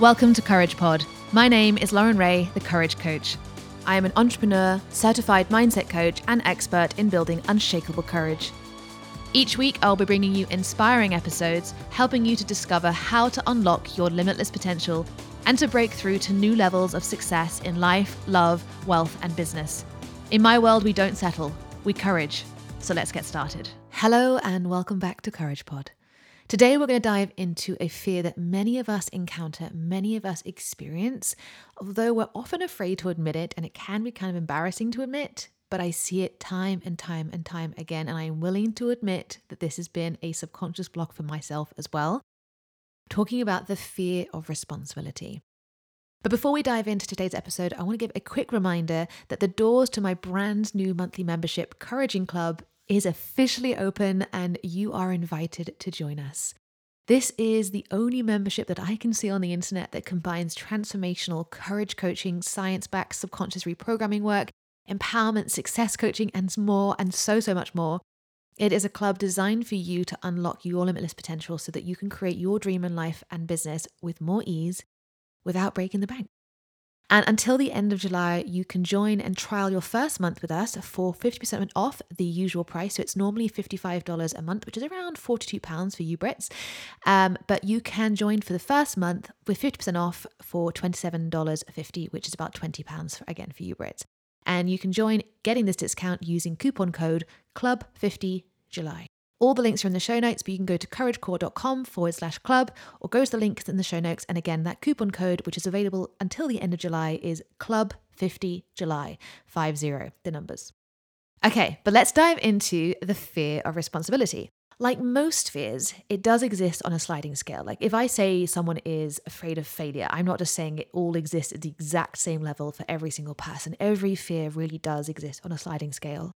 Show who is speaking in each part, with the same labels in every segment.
Speaker 1: Welcome to Courage Pod. My name is Lauren Ray, the Courage Coach. I am an entrepreneur, certified mindset coach, and expert in building unshakable courage. Each week, I'll be bringing you inspiring episodes, helping you to discover how to unlock your limitless potential and to break through to new levels of success in life, love, wealth, and business. In my world, we don't settle, we courage. So let's get started. Hello, and welcome back to Courage Pod. Today, we're going to dive into a fear that many of us encounter, many of us experience, although we're often afraid to admit it, and it can be kind of embarrassing to admit. But I see it time and time and time again, and I'm willing to admit that this has been a subconscious block for myself as well. Talking about the fear of responsibility. But before we dive into today's episode, I want to give a quick reminder that the doors to my brand new monthly membership, Couraging Club, is officially open and you are invited to join us. This is the only membership that I can see on the internet that combines transformational courage coaching, science backed subconscious reprogramming work, empowerment, success coaching, and more, and so, so much more. It is a club designed for you to unlock your limitless potential so that you can create your dream in life and business with more ease without breaking the bank. And until the end of July, you can join and trial your first month with us for 50% off the usual price. So it's normally $55 a month, which is around £42 for you Brits. Um, but you can join for the first month with 50% off for $27.50, which is about £20 for, again for you Brits. And you can join getting this discount using coupon code CLUB50JULY. All the links are in the show notes, but you can go to couragecore.com forward slash club or go to the links in the show notes. And again, that coupon code, which is available until the end of July, is club50 July, 50, the numbers. Okay, but let's dive into the fear of responsibility. Like most fears, it does exist on a sliding scale. Like if I say someone is afraid of failure, I'm not just saying it all exists at the exact same level for every single person. Every fear really does exist on a sliding scale.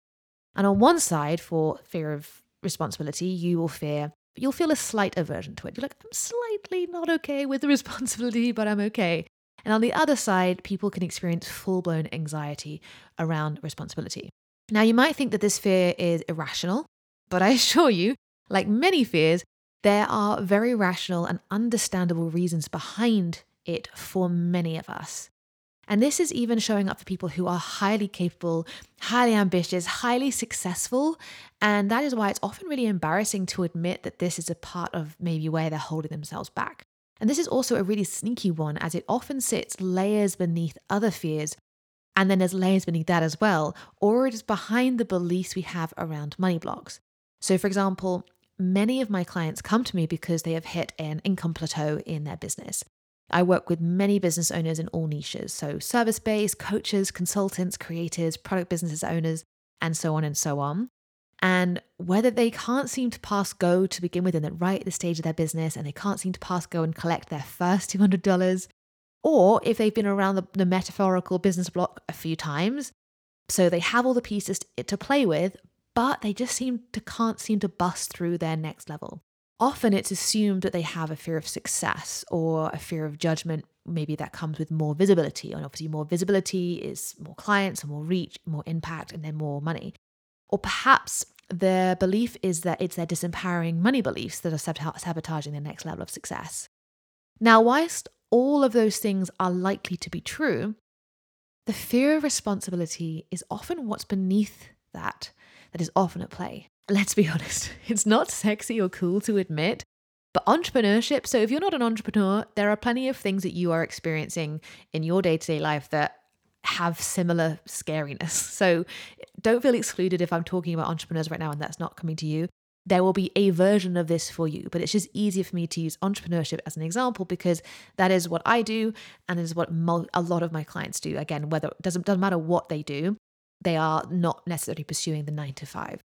Speaker 1: And on one side, for fear of responsibility, you will fear, you'll feel a slight aversion to it. You're like, I'm slightly not okay with the responsibility, but I'm okay. And on the other side, people can experience full blown anxiety around responsibility. Now, you might think that this fear is irrational, but I assure you, like many fears, there are very rational and understandable reasons behind it for many of us. And this is even showing up for people who are highly capable, highly ambitious, highly successful. And that is why it's often really embarrassing to admit that this is a part of maybe where they're holding themselves back. And this is also a really sneaky one, as it often sits layers beneath other fears. And then there's layers beneath that as well, or it is behind the beliefs we have around money blocks. So, for example, many of my clients come to me because they have hit an income plateau in their business. I work with many business owners in all niches, so service based, coaches, consultants, creators, product businesses owners, and so on and so on. And whether they can't seem to pass go to begin with, and then right at the stage of their business, and they can't seem to pass go and collect their first $200, or if they've been around the, the metaphorical business block a few times, so they have all the pieces to play with, but they just seem to can't seem to bust through their next level often it's assumed that they have a fear of success or a fear of judgment. Maybe that comes with more visibility. And obviously, more visibility is more clients, and more reach, more impact, and then more money. Or perhaps their belief is that it's their disempowering money beliefs that are sabotaging their next level of success. Now, whilst all of those things are likely to be true, the fear of responsibility is often what's beneath that that is often at play let's be honest, it's not sexy or cool to admit. But entrepreneurship, so if you're not an entrepreneur, there are plenty of things that you are experiencing in your day to day life that have similar scariness. So don't feel excluded if I'm talking about entrepreneurs right now and that's not coming to you. There will be a version of this for you, but it's just easier for me to use entrepreneurship as an example because that is what I do and is what a lot of my clients do. Again, whether it doesn't, doesn't matter what they do, they are not necessarily pursuing the nine to five.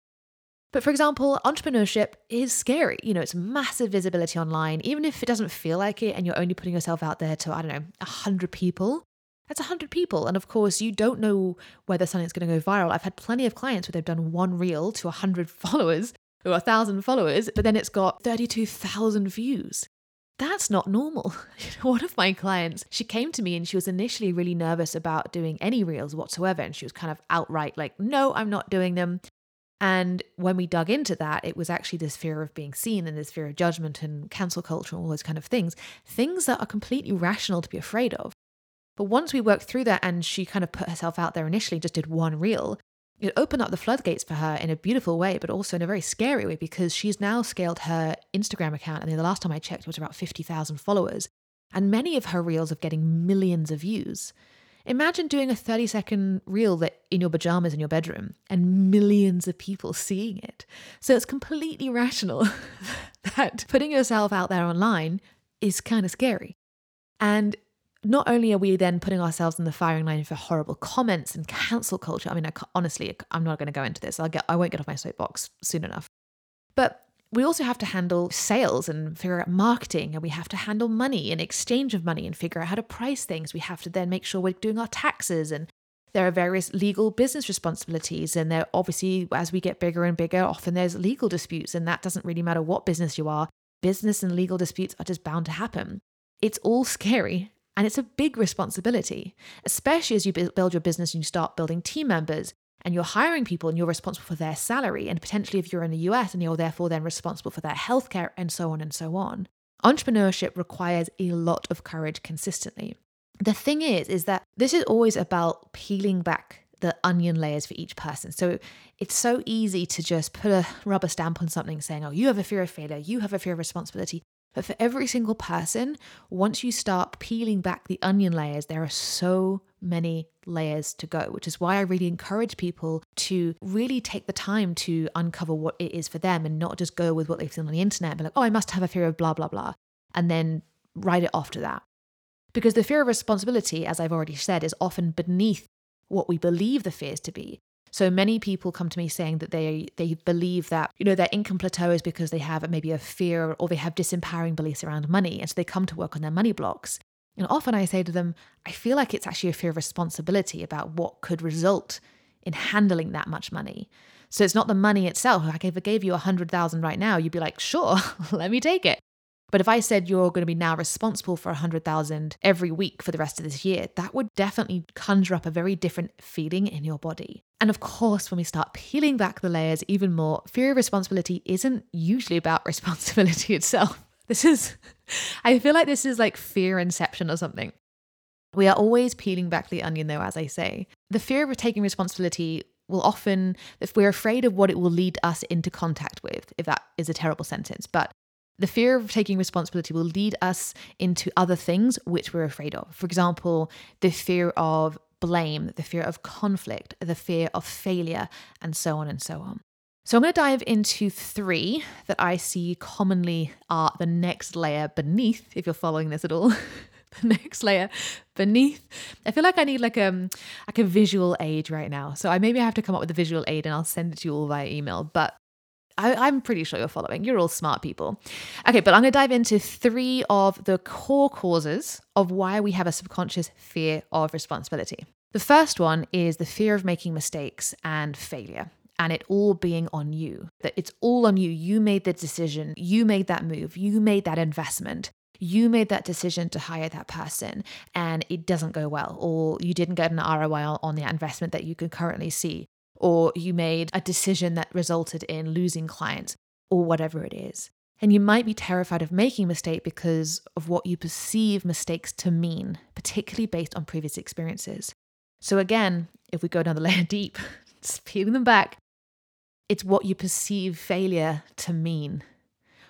Speaker 1: But for example, entrepreneurship is scary. You know, it's massive visibility online. Even if it doesn't feel like it and you're only putting yourself out there to, I don't know, 100 people, that's 100 people. And of course, you don't know whether something's going to go viral. I've had plenty of clients where they've done one reel to 100 followers or 1,000 followers, but then it's got 32,000 views. That's not normal. One of my clients, she came to me and she was initially really nervous about doing any reels whatsoever. And she was kind of outright like, no, I'm not doing them. And when we dug into that, it was actually this fear of being seen and this fear of judgment and cancel culture and all those kind of things, things that are completely rational to be afraid of. But once we worked through that and she kind of put herself out there initially, just did one reel, it opened up the floodgates for her in a beautiful way, but also in a very scary way because she's now scaled her Instagram account. And the last time I checked, it was about 50,000 followers. And many of her reels are getting millions of views. Imagine doing a 30 second reel that in your pajamas in your bedroom and millions of people seeing it. So it's completely rational that putting yourself out there online is kind of scary. And not only are we then putting ourselves in the firing line for horrible comments and cancel culture. I mean, I, honestly, I'm not going to go into this. I'll get, I won't get off my soapbox soon enough. But we also have to handle sales and figure out marketing, and we have to handle money and exchange of money and figure out how to price things. We have to then make sure we're doing our taxes and there are various legal business responsibilities and there obviously as we get bigger and bigger often there's legal disputes and that doesn't really matter what business you are business and legal disputes are just bound to happen it's all scary and it's a big responsibility, especially as you build your business and you start building team members and you're hiring people and you're responsible for their salary. And potentially, if you're in the US and you're therefore then responsible for their healthcare and so on and so on. Entrepreneurship requires a lot of courage consistently. The thing is, is that this is always about peeling back the onion layers for each person. So it's so easy to just put a rubber stamp on something saying, oh, you have a fear of failure, you have a fear of responsibility. But for every single person, once you start peeling back the onion layers, there are so many layers to go, which is why I really encourage people to really take the time to uncover what it is for them and not just go with what they've seen on the internet be like, oh, I must have a fear of blah, blah, blah, and then write it off to that. Because the fear of responsibility, as I've already said, is often beneath what we believe the fears to be. So many people come to me saying that they they believe that you know their income plateau is because they have maybe a fear or they have disempowering beliefs around money, and so they come to work on their money blocks. And often I say to them, I feel like it's actually a fear of responsibility about what could result in handling that much money. So it's not the money itself. Like if I gave you a hundred thousand right now, you'd be like, sure, let me take it. But if I said you're going to be now responsible for 100,000 every week for the rest of this year, that would definitely conjure up a very different feeling in your body. And of course, when we start peeling back the layers even more, fear of responsibility isn't usually about responsibility itself. This is, I feel like this is like fear inception or something. We are always peeling back the onion, though, as I say. The fear of taking responsibility will often, if we're afraid of what it will lead us into contact with, if that is a terrible sentence, but the fear of taking responsibility will lead us into other things which we're afraid of. For example, the fear of blame, the fear of conflict, the fear of failure, and so on and so on. So, I'm going to dive into three that I see commonly are the next layer beneath, if you're following this at all. the next layer beneath. I feel like I need like a um, like a visual aid right now. So I maybe have to come up with a visual aid and I'll send it to you all via email. But I, am pretty sure you're following. You're all smart people. Okay, but I'm going to dive into three of the core causes of why we have a subconscious fear of responsibility. The first one is the fear of making mistakes and failure. And it all being on you, that it's all on you. You made the decision, you made that move, you made that investment, you made that decision to hire that person and it doesn't go well, or you didn't get an ROI on the investment that you can currently see, or you made a decision that resulted in losing clients, or whatever it is. And you might be terrified of making a mistake because of what you perceive mistakes to mean, particularly based on previous experiences. So, again, if we go down the layer deep, just peeling them back, it's what you perceive failure to mean.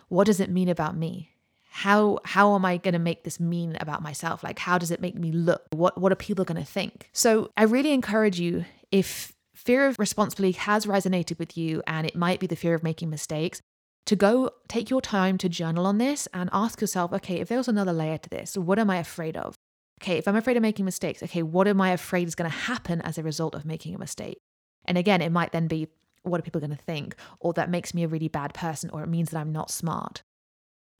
Speaker 1: What does it mean about me? How how am I going to make this mean about myself? Like how does it make me look? What what are people going to think? So I really encourage you if fear of responsibility has resonated with you and it might be the fear of making mistakes, to go take your time to journal on this and ask yourself, okay, if there was another layer to this, what am I afraid of? Okay, if I'm afraid of making mistakes, okay, what am I afraid is going to happen as a result of making a mistake? And again, it might then be, what are people going to think? Or that makes me a really bad person, or it means that I'm not smart.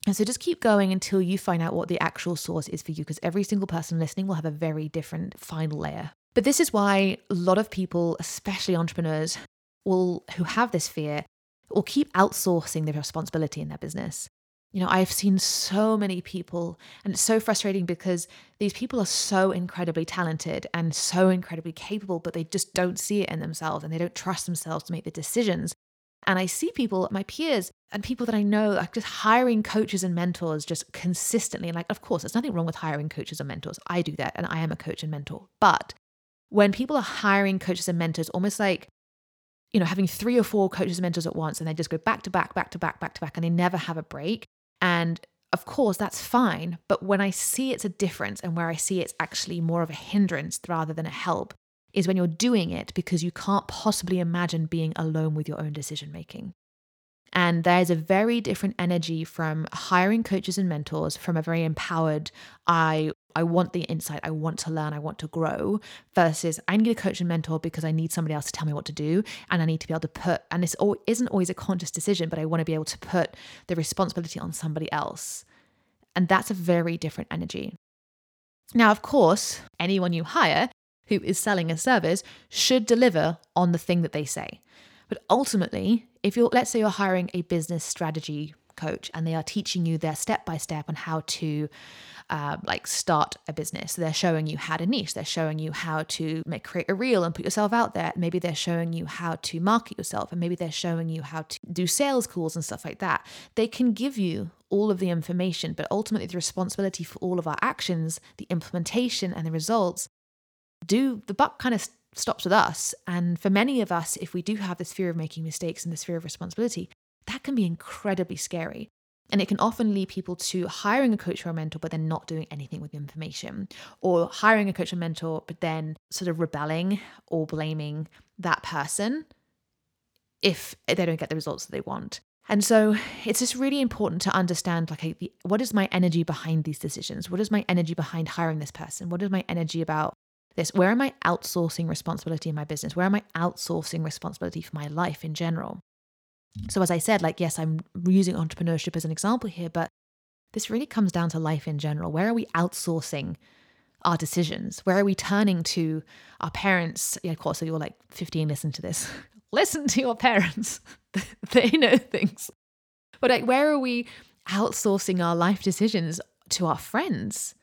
Speaker 1: And so just keep going until you find out what the actual source is for you, because every single person listening will have a very different final layer. But this is why a lot of people, especially entrepreneurs, will who have this fear will keep outsourcing the responsibility in their business. You know, I've seen so many people, and it's so frustrating because these people are so incredibly talented and so incredibly capable, but they just don't see it in themselves and they don't trust themselves to make the decisions. And I see people, my peers, and people that I know, like just hiring coaches and mentors just consistently. Like, of course, there's nothing wrong with hiring coaches and mentors. I do that, and I am a coach and mentor. But when people are hiring coaches and mentors, almost like you know, having three or four coaches and mentors at once and they just go back to back, back to back, back to back, and they never have a break. And of course, that's fine. But when I see it's a difference and where I see it's actually more of a hindrance rather than a help is when you're doing it because you can't possibly imagine being alone with your own decision making. And there's a very different energy from hiring coaches and mentors from a very empowered, I I want the insight, I want to learn, I want to grow, versus I need a coach and mentor because I need somebody else to tell me what to do. And I need to be able to put, and this isn't always a conscious decision, but I want to be able to put the responsibility on somebody else. And that's a very different energy. Now, of course, anyone you hire who is selling a service should deliver on the thing that they say. But ultimately, if you're, let's say you're hiring a business strategy coach and they are teaching you their step by step on how to uh, like start a business. They're showing you how to niche. They're showing you how to make create a reel and put yourself out there. Maybe they're showing you how to market yourself, and maybe they're showing you how to do sales calls and stuff like that. They can give you all of the information, but ultimately the responsibility for all of our actions, the implementation, and the results do the buck kind of stops with us. And for many of us, if we do have this fear of making mistakes and this fear of responsibility, that can be incredibly scary. And it can often lead people to hiring a coach or a mentor, but then not doing anything with the information, or hiring a coach or mentor, but then sort of rebelling or blaming that person if they don't get the results that they want. And so it's just really important to understand like what is my energy behind these decisions? What is my energy behind hiring this person? What is my energy about this? Where am I outsourcing responsibility in my business? Where am I outsourcing responsibility for my life in general? So, as I said, like, yes, I'm using entrepreneurship as an example here, but this really comes down to life in general. Where are we outsourcing our decisions? Where are we turning to our parents? Yeah, of course, so you're like 15, listen to this. listen to your parents, they know things. But like, where are we outsourcing our life decisions to our friends?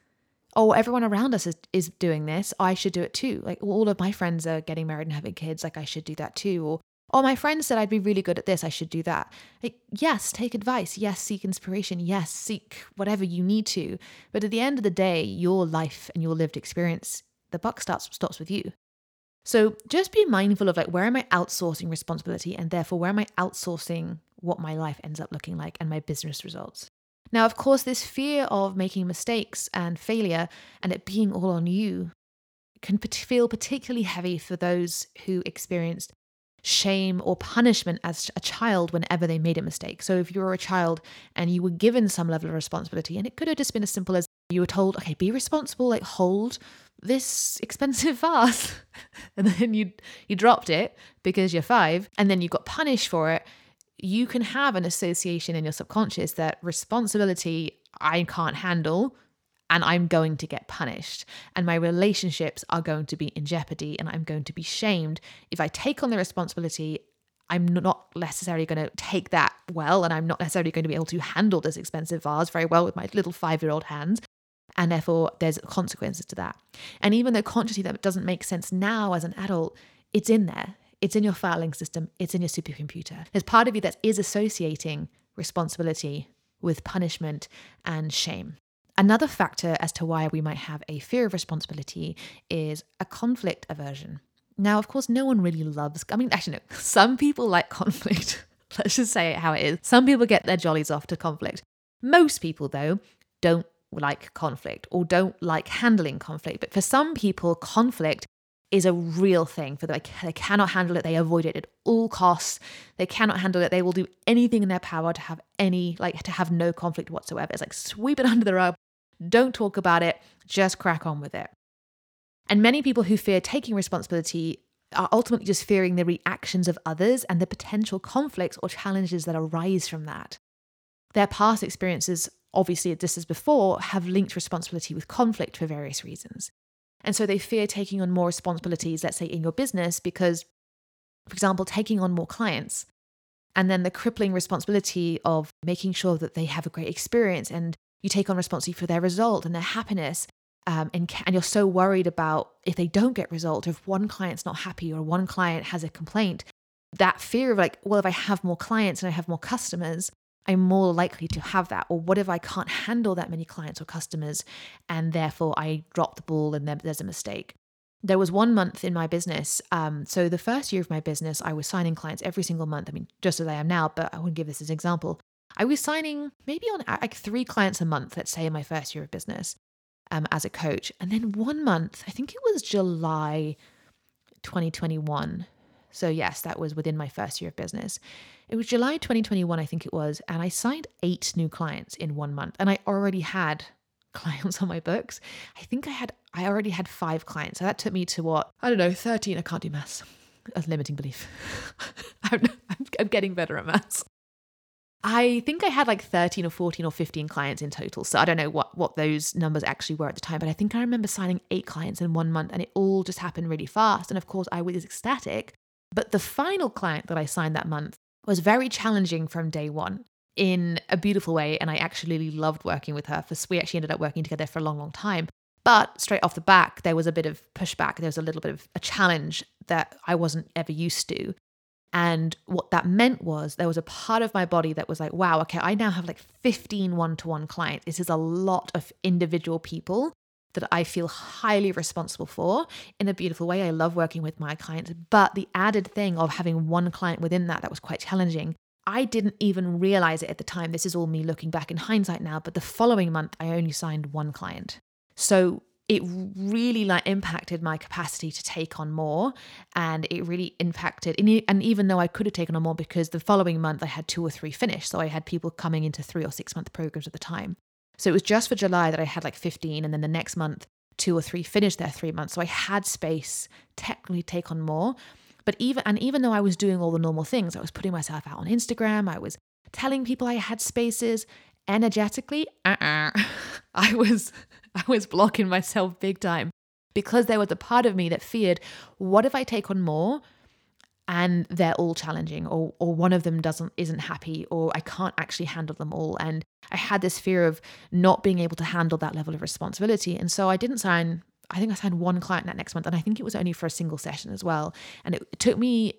Speaker 1: Oh, everyone around us is, is doing this. I should do it too. Like all of my friends are getting married and having kids. Like I should do that too. Or or my friend said I'd be really good at this, I should do that. Like, yes, take advice. Yes, seek inspiration. Yes, seek whatever you need to. But at the end of the day, your life and your lived experience, the buck starts stops with you. So just be mindful of like where am I outsourcing responsibility and therefore where am I outsourcing what my life ends up looking like and my business results. Now, of course, this fear of making mistakes and failure and it being all on you can feel particularly heavy for those who experienced shame or punishment as a child whenever they made a mistake. So if you were a child and you were given some level of responsibility, and it could have just been as simple as you were told, okay, be responsible, like hold this expensive vase. and then you you dropped it because you're five, and then you got punished for it. You can have an association in your subconscious that responsibility I can't handle and I'm going to get punished. And my relationships are going to be in jeopardy and I'm going to be shamed. If I take on the responsibility, I'm not necessarily going to take that well, and I'm not necessarily going to be able to handle this expensive vase very well with my little five year old hands. And therefore, there's consequences to that. And even though consciously that doesn't make sense now as an adult, it's in there. It's in your filing system, it's in your supercomputer. There's part of you that is associating responsibility with punishment and shame. Another factor as to why we might have a fear of responsibility is a conflict aversion. Now, of course, no one really loves, I mean, actually, no, some people like conflict. Let's just say it how it is. Some people get their jollies off to conflict. Most people, though, don't like conflict or don't like handling conflict. But for some people, conflict is a real thing for them. They cannot handle it. They avoid it at all costs. They cannot handle it. They will do anything in their power to have any, like, to have no conflict whatsoever. It's like sweep it under the rug, don't talk about it, just crack on with it. And many people who fear taking responsibility are ultimately just fearing the reactions of others and the potential conflicts or challenges that arise from that. Their past experiences, obviously, just as before, have linked responsibility with conflict for various reasons. And so they fear taking on more responsibilities, let's say in your business, because, for example, taking on more clients And then the crippling responsibility of making sure that they have a great experience and you take on responsibility for their result and their happiness. Um, and, and you're so worried about if they don't get result, if one client's not happy or one client has a complaint, that fear of like, well, if I have more clients and I have more customers, I'm more likely to have that. Or what if I can't handle that many clients or customers and therefore I drop the ball and there's a mistake? There was one month in my business. Um, so the first year of my business, I was signing clients every single month. I mean, just as I am now, but I wouldn't give this as an example. I was signing maybe on like three clients a month, let's say in my first year of business um, as a coach. And then one month, I think it was July 2021. So, yes, that was within my first year of business. It was July 2021, I think it was, and I signed eight new clients in one month. And I already had clients on my books. I think I had, I already had five clients. So that took me to what? I don't know, 13. I can't do maths. A limiting belief. I'm, I'm getting better at maths. I think I had like 13 or 14 or 15 clients in total. So I don't know what, what those numbers actually were at the time, but I think I remember signing eight clients in one month and it all just happened really fast. And of course, I was ecstatic. But the final client that I signed that month was very challenging from day one in a beautiful way. And I actually loved working with her. For we actually ended up working together for a long, long time. But straight off the back, there was a bit of pushback. There was a little bit of a challenge that I wasn't ever used to. And what that meant was there was a part of my body that was like, wow, okay, I now have like 15 one to one clients. This is a lot of individual people that I feel highly responsible for in a beautiful way. I love working with my clients, but the added thing of having one client within that that was quite challenging. I didn't even realize it at the time. This is all me looking back in hindsight now, but the following month I only signed one client. So it really like impacted my capacity to take on more and it really impacted and even though i could have taken on more because the following month i had two or three finished so i had people coming into three or six month programs at the time so it was just for July that I had like 15, and then the next month, two or three finished their three months. So I had space technically take on more. But even and even though I was doing all the normal things, I was putting myself out on Instagram, I was telling people I had spaces energetically, uh-uh. I was I was blocking myself big time. Because there was a part of me that feared, what if I take on more and they're all challenging or or one of them doesn't isn't happy or I can't actually handle them all? And I had this fear of not being able to handle that level of responsibility. And so I didn't sign I think I signed one client that next month and I think it was only for a single session as well. And it, took me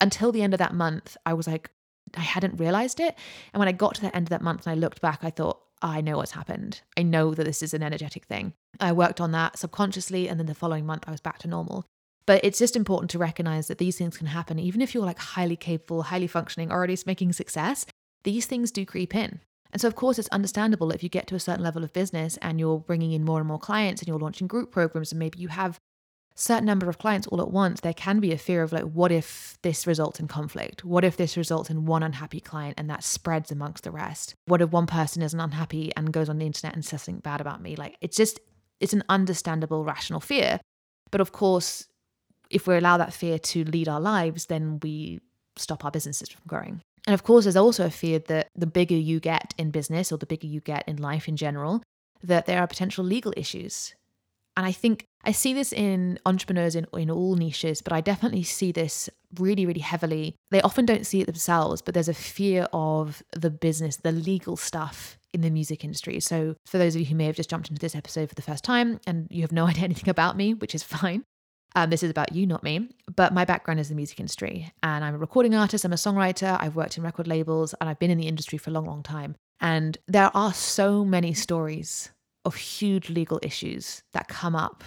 Speaker 1: until the end of that month I was like I hadn't realized it. And when I got to the end of that month and I looked back I thought I know what's happened. I know that this is an energetic thing. I worked on that subconsciously, and then the following month I was back to normal. But it's just important to recognize that these things can happen, even if you're like highly capable, highly functioning, already making success, these things do creep in. And so, of course, it's understandable if you get to a certain level of business and you're bringing in more and more clients and you're launching group programs and maybe you have certain number of clients all at once, there can be a fear of like, what if this results in conflict? What if this results in one unhappy client and that spreads amongst the rest? What if one person isn't unhappy and goes on the internet and says something bad about me? Like, it's just, it's an understandable, rational fear. But of course, if we allow that fear to lead our lives, then we stop our businesses from growing. And of course, there's also a fear that the bigger you get in business or the bigger you get in life in general, that there are potential legal issues. And I think I see this in entrepreneurs in, in all niches, but I definitely see this really, really heavily. They often don't see it themselves, but there's a fear of the business, the legal stuff in the music industry. So, for those of you who may have just jumped into this episode for the first time and you have no idea anything about me, which is fine, um, this is about you, not me. But my background is the music industry, and I'm a recording artist. I'm a songwriter. I've worked in record labels, and I've been in the industry for a long, long time. And there are so many stories of huge legal issues that come up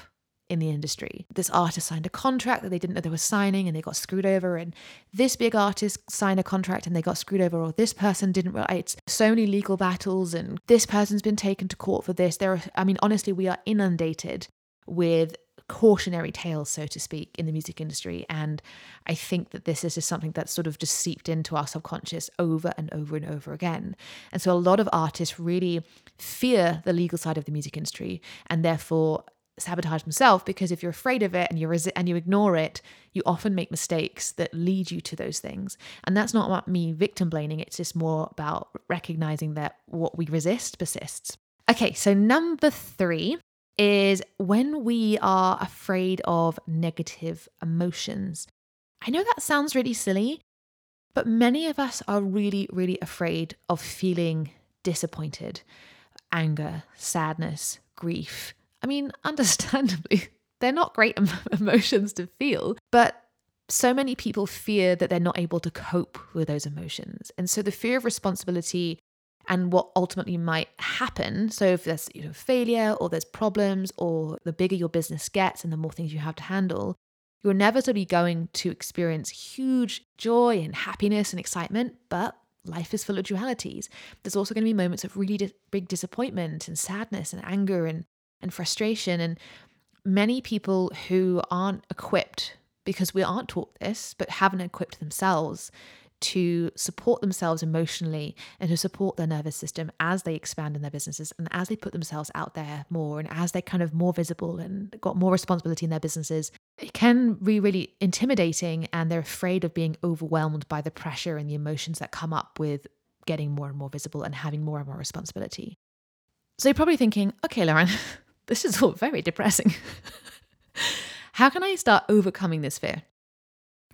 Speaker 1: in the industry. This artist signed a contract that they didn't know they were signing and they got screwed over. And this big artist signed a contract and they got screwed over, or this person didn't realize so many legal battles and this person's been taken to court for this. There are, I mean, honestly, we are inundated with cautionary tales, so to speak, in the music industry. And I think that this is just something that's sort of just seeped into our subconscious over and over and over again. And so a lot of artists really fear the legal side of the music industry and therefore sabotage themselves because if you're afraid of it and you resi- and you ignore it, you often make mistakes that lead you to those things. And that's not about me victim blaming, it's just more about recognizing that what we resist persists. Okay, so number three is when we are afraid of negative emotions. I know that sounds really silly, But many of us are really, really afraid of feeling disappointed, anger, sadness, grief. I mean, understandably, they're not great emotions to feel, but so many people fear that they're not able to cope with those emotions. And so the fear of responsibility and what ultimately might happen. So if there's you know, failure or there's problems or the bigger your business gets and the more things you have to handle, you're inevitably going to experience huge joy and happiness and excitement, but life is full of dualities. There's also going to be moments of really di- big disappointment and sadness and anger and, and frustration. And many people who aren't equipped, because we aren't taught this, but haven't equipped themselves to support themselves emotionally and to support their nervous system as they expand in their businesses and as they put themselves out there more and as they're kind of more visible and got more responsibility in their businesses, it can be really intimidating and they're afraid of being overwhelmed by the pressure and the emotions that come up with getting more and more visible and having more and more responsibility. So you're probably thinking, okay, Lauren, this is all very depressing. How can I start overcoming this fear?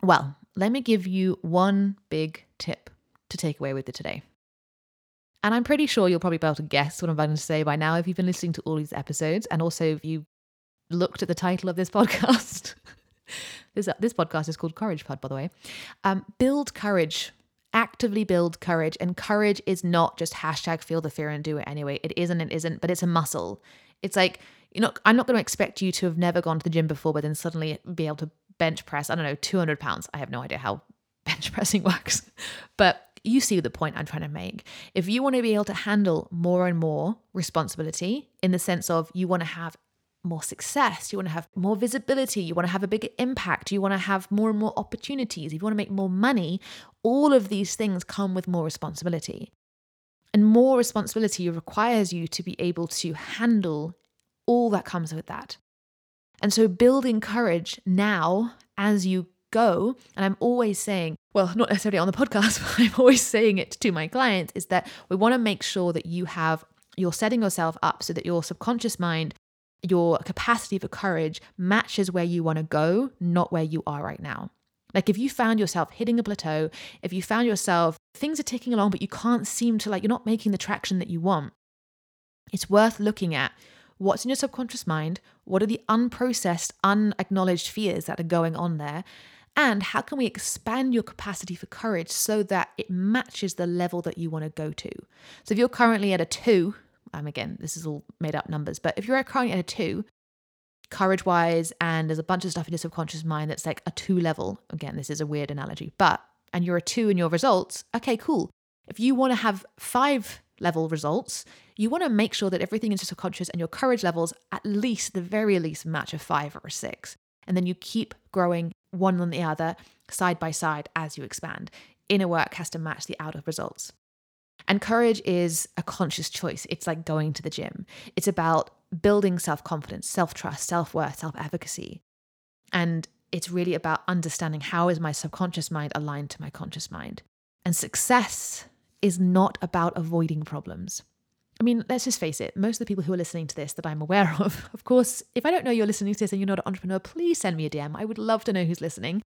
Speaker 1: Well, let me give you one big tip to take away with you today. And I'm pretty sure you'll probably be able to guess what I'm about to say by now if you've been listening to all these episodes and also if you looked at the title of this podcast. this, this podcast is called Courage Pod, by the way. Um, build courage. Actively build courage. And courage is not just hashtag feel the fear and do it anyway. It isn't, it isn't, but it's a muscle. It's like, you know, I'm not going to expect you to have never gone to the gym before, but then suddenly be able to bench press, I don't know, 200 pounds. I have no idea how bench pressing works, but you see the point I'm trying to make. If you want to be able to handle more and more responsibility in the sense of you want to have more success, you want to have more visibility, you want to have a bigger impact, you want to have more and more opportunities, you want to make more money, all of these things come with more responsibility. And more responsibility requires you to be able to handle all that comes with that. And so building courage now as you go, and I'm always saying, well, not necessarily on the podcast, but I'm always saying it to my clients, is that we want to make sure that you have, you're setting yourself up so that your subconscious mind, your capacity for courage matches where you want to go, not where you are right now. Like if you found yourself hitting a plateau, if you found yourself things are ticking along, but you can't seem to like, you're not making the traction that you want, it's worth looking at what's in your subconscious mind, what are the unprocessed, unacknowledged fears that are going on there, and how can we expand your capacity for courage so that it matches the level that you want to go to. So if you're currently at a two, um, again, this is all made up numbers, but if you're currently at a two, courage wise, and there's a bunch of stuff in your subconscious mind that's like a two level, again, this is a weird analogy, but, and you're a two in your results, okay, cool. If you want to have five level results, you want to make sure that everything in your subconscious and your courage levels, at least the very least, match a five or a six. And then you keep growing one on the other, side by side, as you expand. Inner work has to match the outer results. And courage is a conscious choice. It's like going to the gym. It's about building self confidence, self trust, self worth, self efficacy. And it's really about understanding how is my subconscious mind aligned to my conscious mind. And success is not about avoiding problems. I mean, let's just face it, most of the people who are listening to this that I'm aware of, of course, if I don't know you're listening to this and you're not an entrepreneur, please send me a DM. I would love to know who's listening.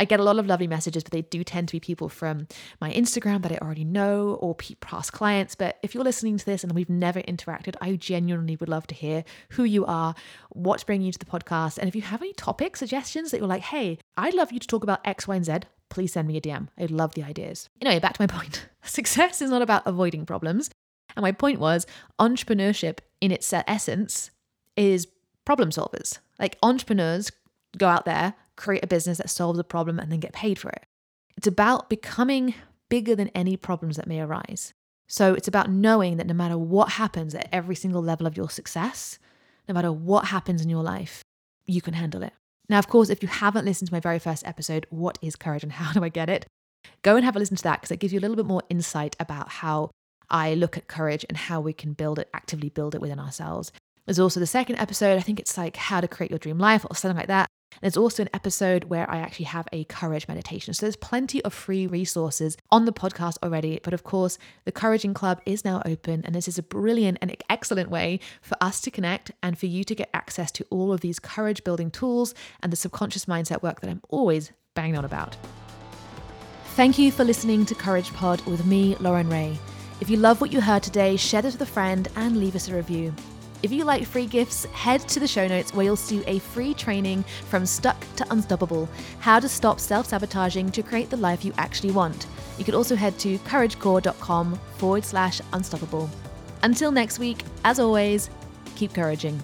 Speaker 1: I get a lot of lovely messages, but they do tend to be people from my Instagram that I already know or past clients. But if you're listening to this and we've never interacted, I genuinely would love to hear who you are, what's bringing you to the podcast. And if you have any topic suggestions that you're like, hey, I'd love you to talk about X, Y, and Z, please send me a DM. I'd love the ideas. Anyway, back to my point. Success is not about avoiding problems. And my point was entrepreneurship in its essence is problem solvers. Like entrepreneurs go out there, create a business that solves a problem and then get paid for it. It's about becoming bigger than any problems that may arise. So it's about knowing that no matter what happens at every single level of your success, no matter what happens in your life, you can handle it. Now, of course, if you haven't listened to my very first episode, What is Courage and How Do I Get It? Go and have a listen to that because it gives you a little bit more insight about how I look at courage and how we can build it, actively build it within ourselves. There's also the second episode, I think it's like how to create your dream life or something like that. There's also an episode where I actually have a courage meditation. So there's plenty of free resources on the podcast already. But of course, the Couraging Club is now open, and this is a brilliant and excellent way for us to connect and for you to get access to all of these courage building tools and the subconscious mindset work that I'm always banging on about. Thank you for listening to Courage Pod with me, Lauren Ray. If you love what you heard today, share this with a friend and leave us a review. If you like free gifts, head to the show notes where you'll see a free training from stuck to unstoppable how to stop self sabotaging to create the life you actually want. You could also head to couragecore.com forward slash unstoppable. Until next week, as always, keep couraging.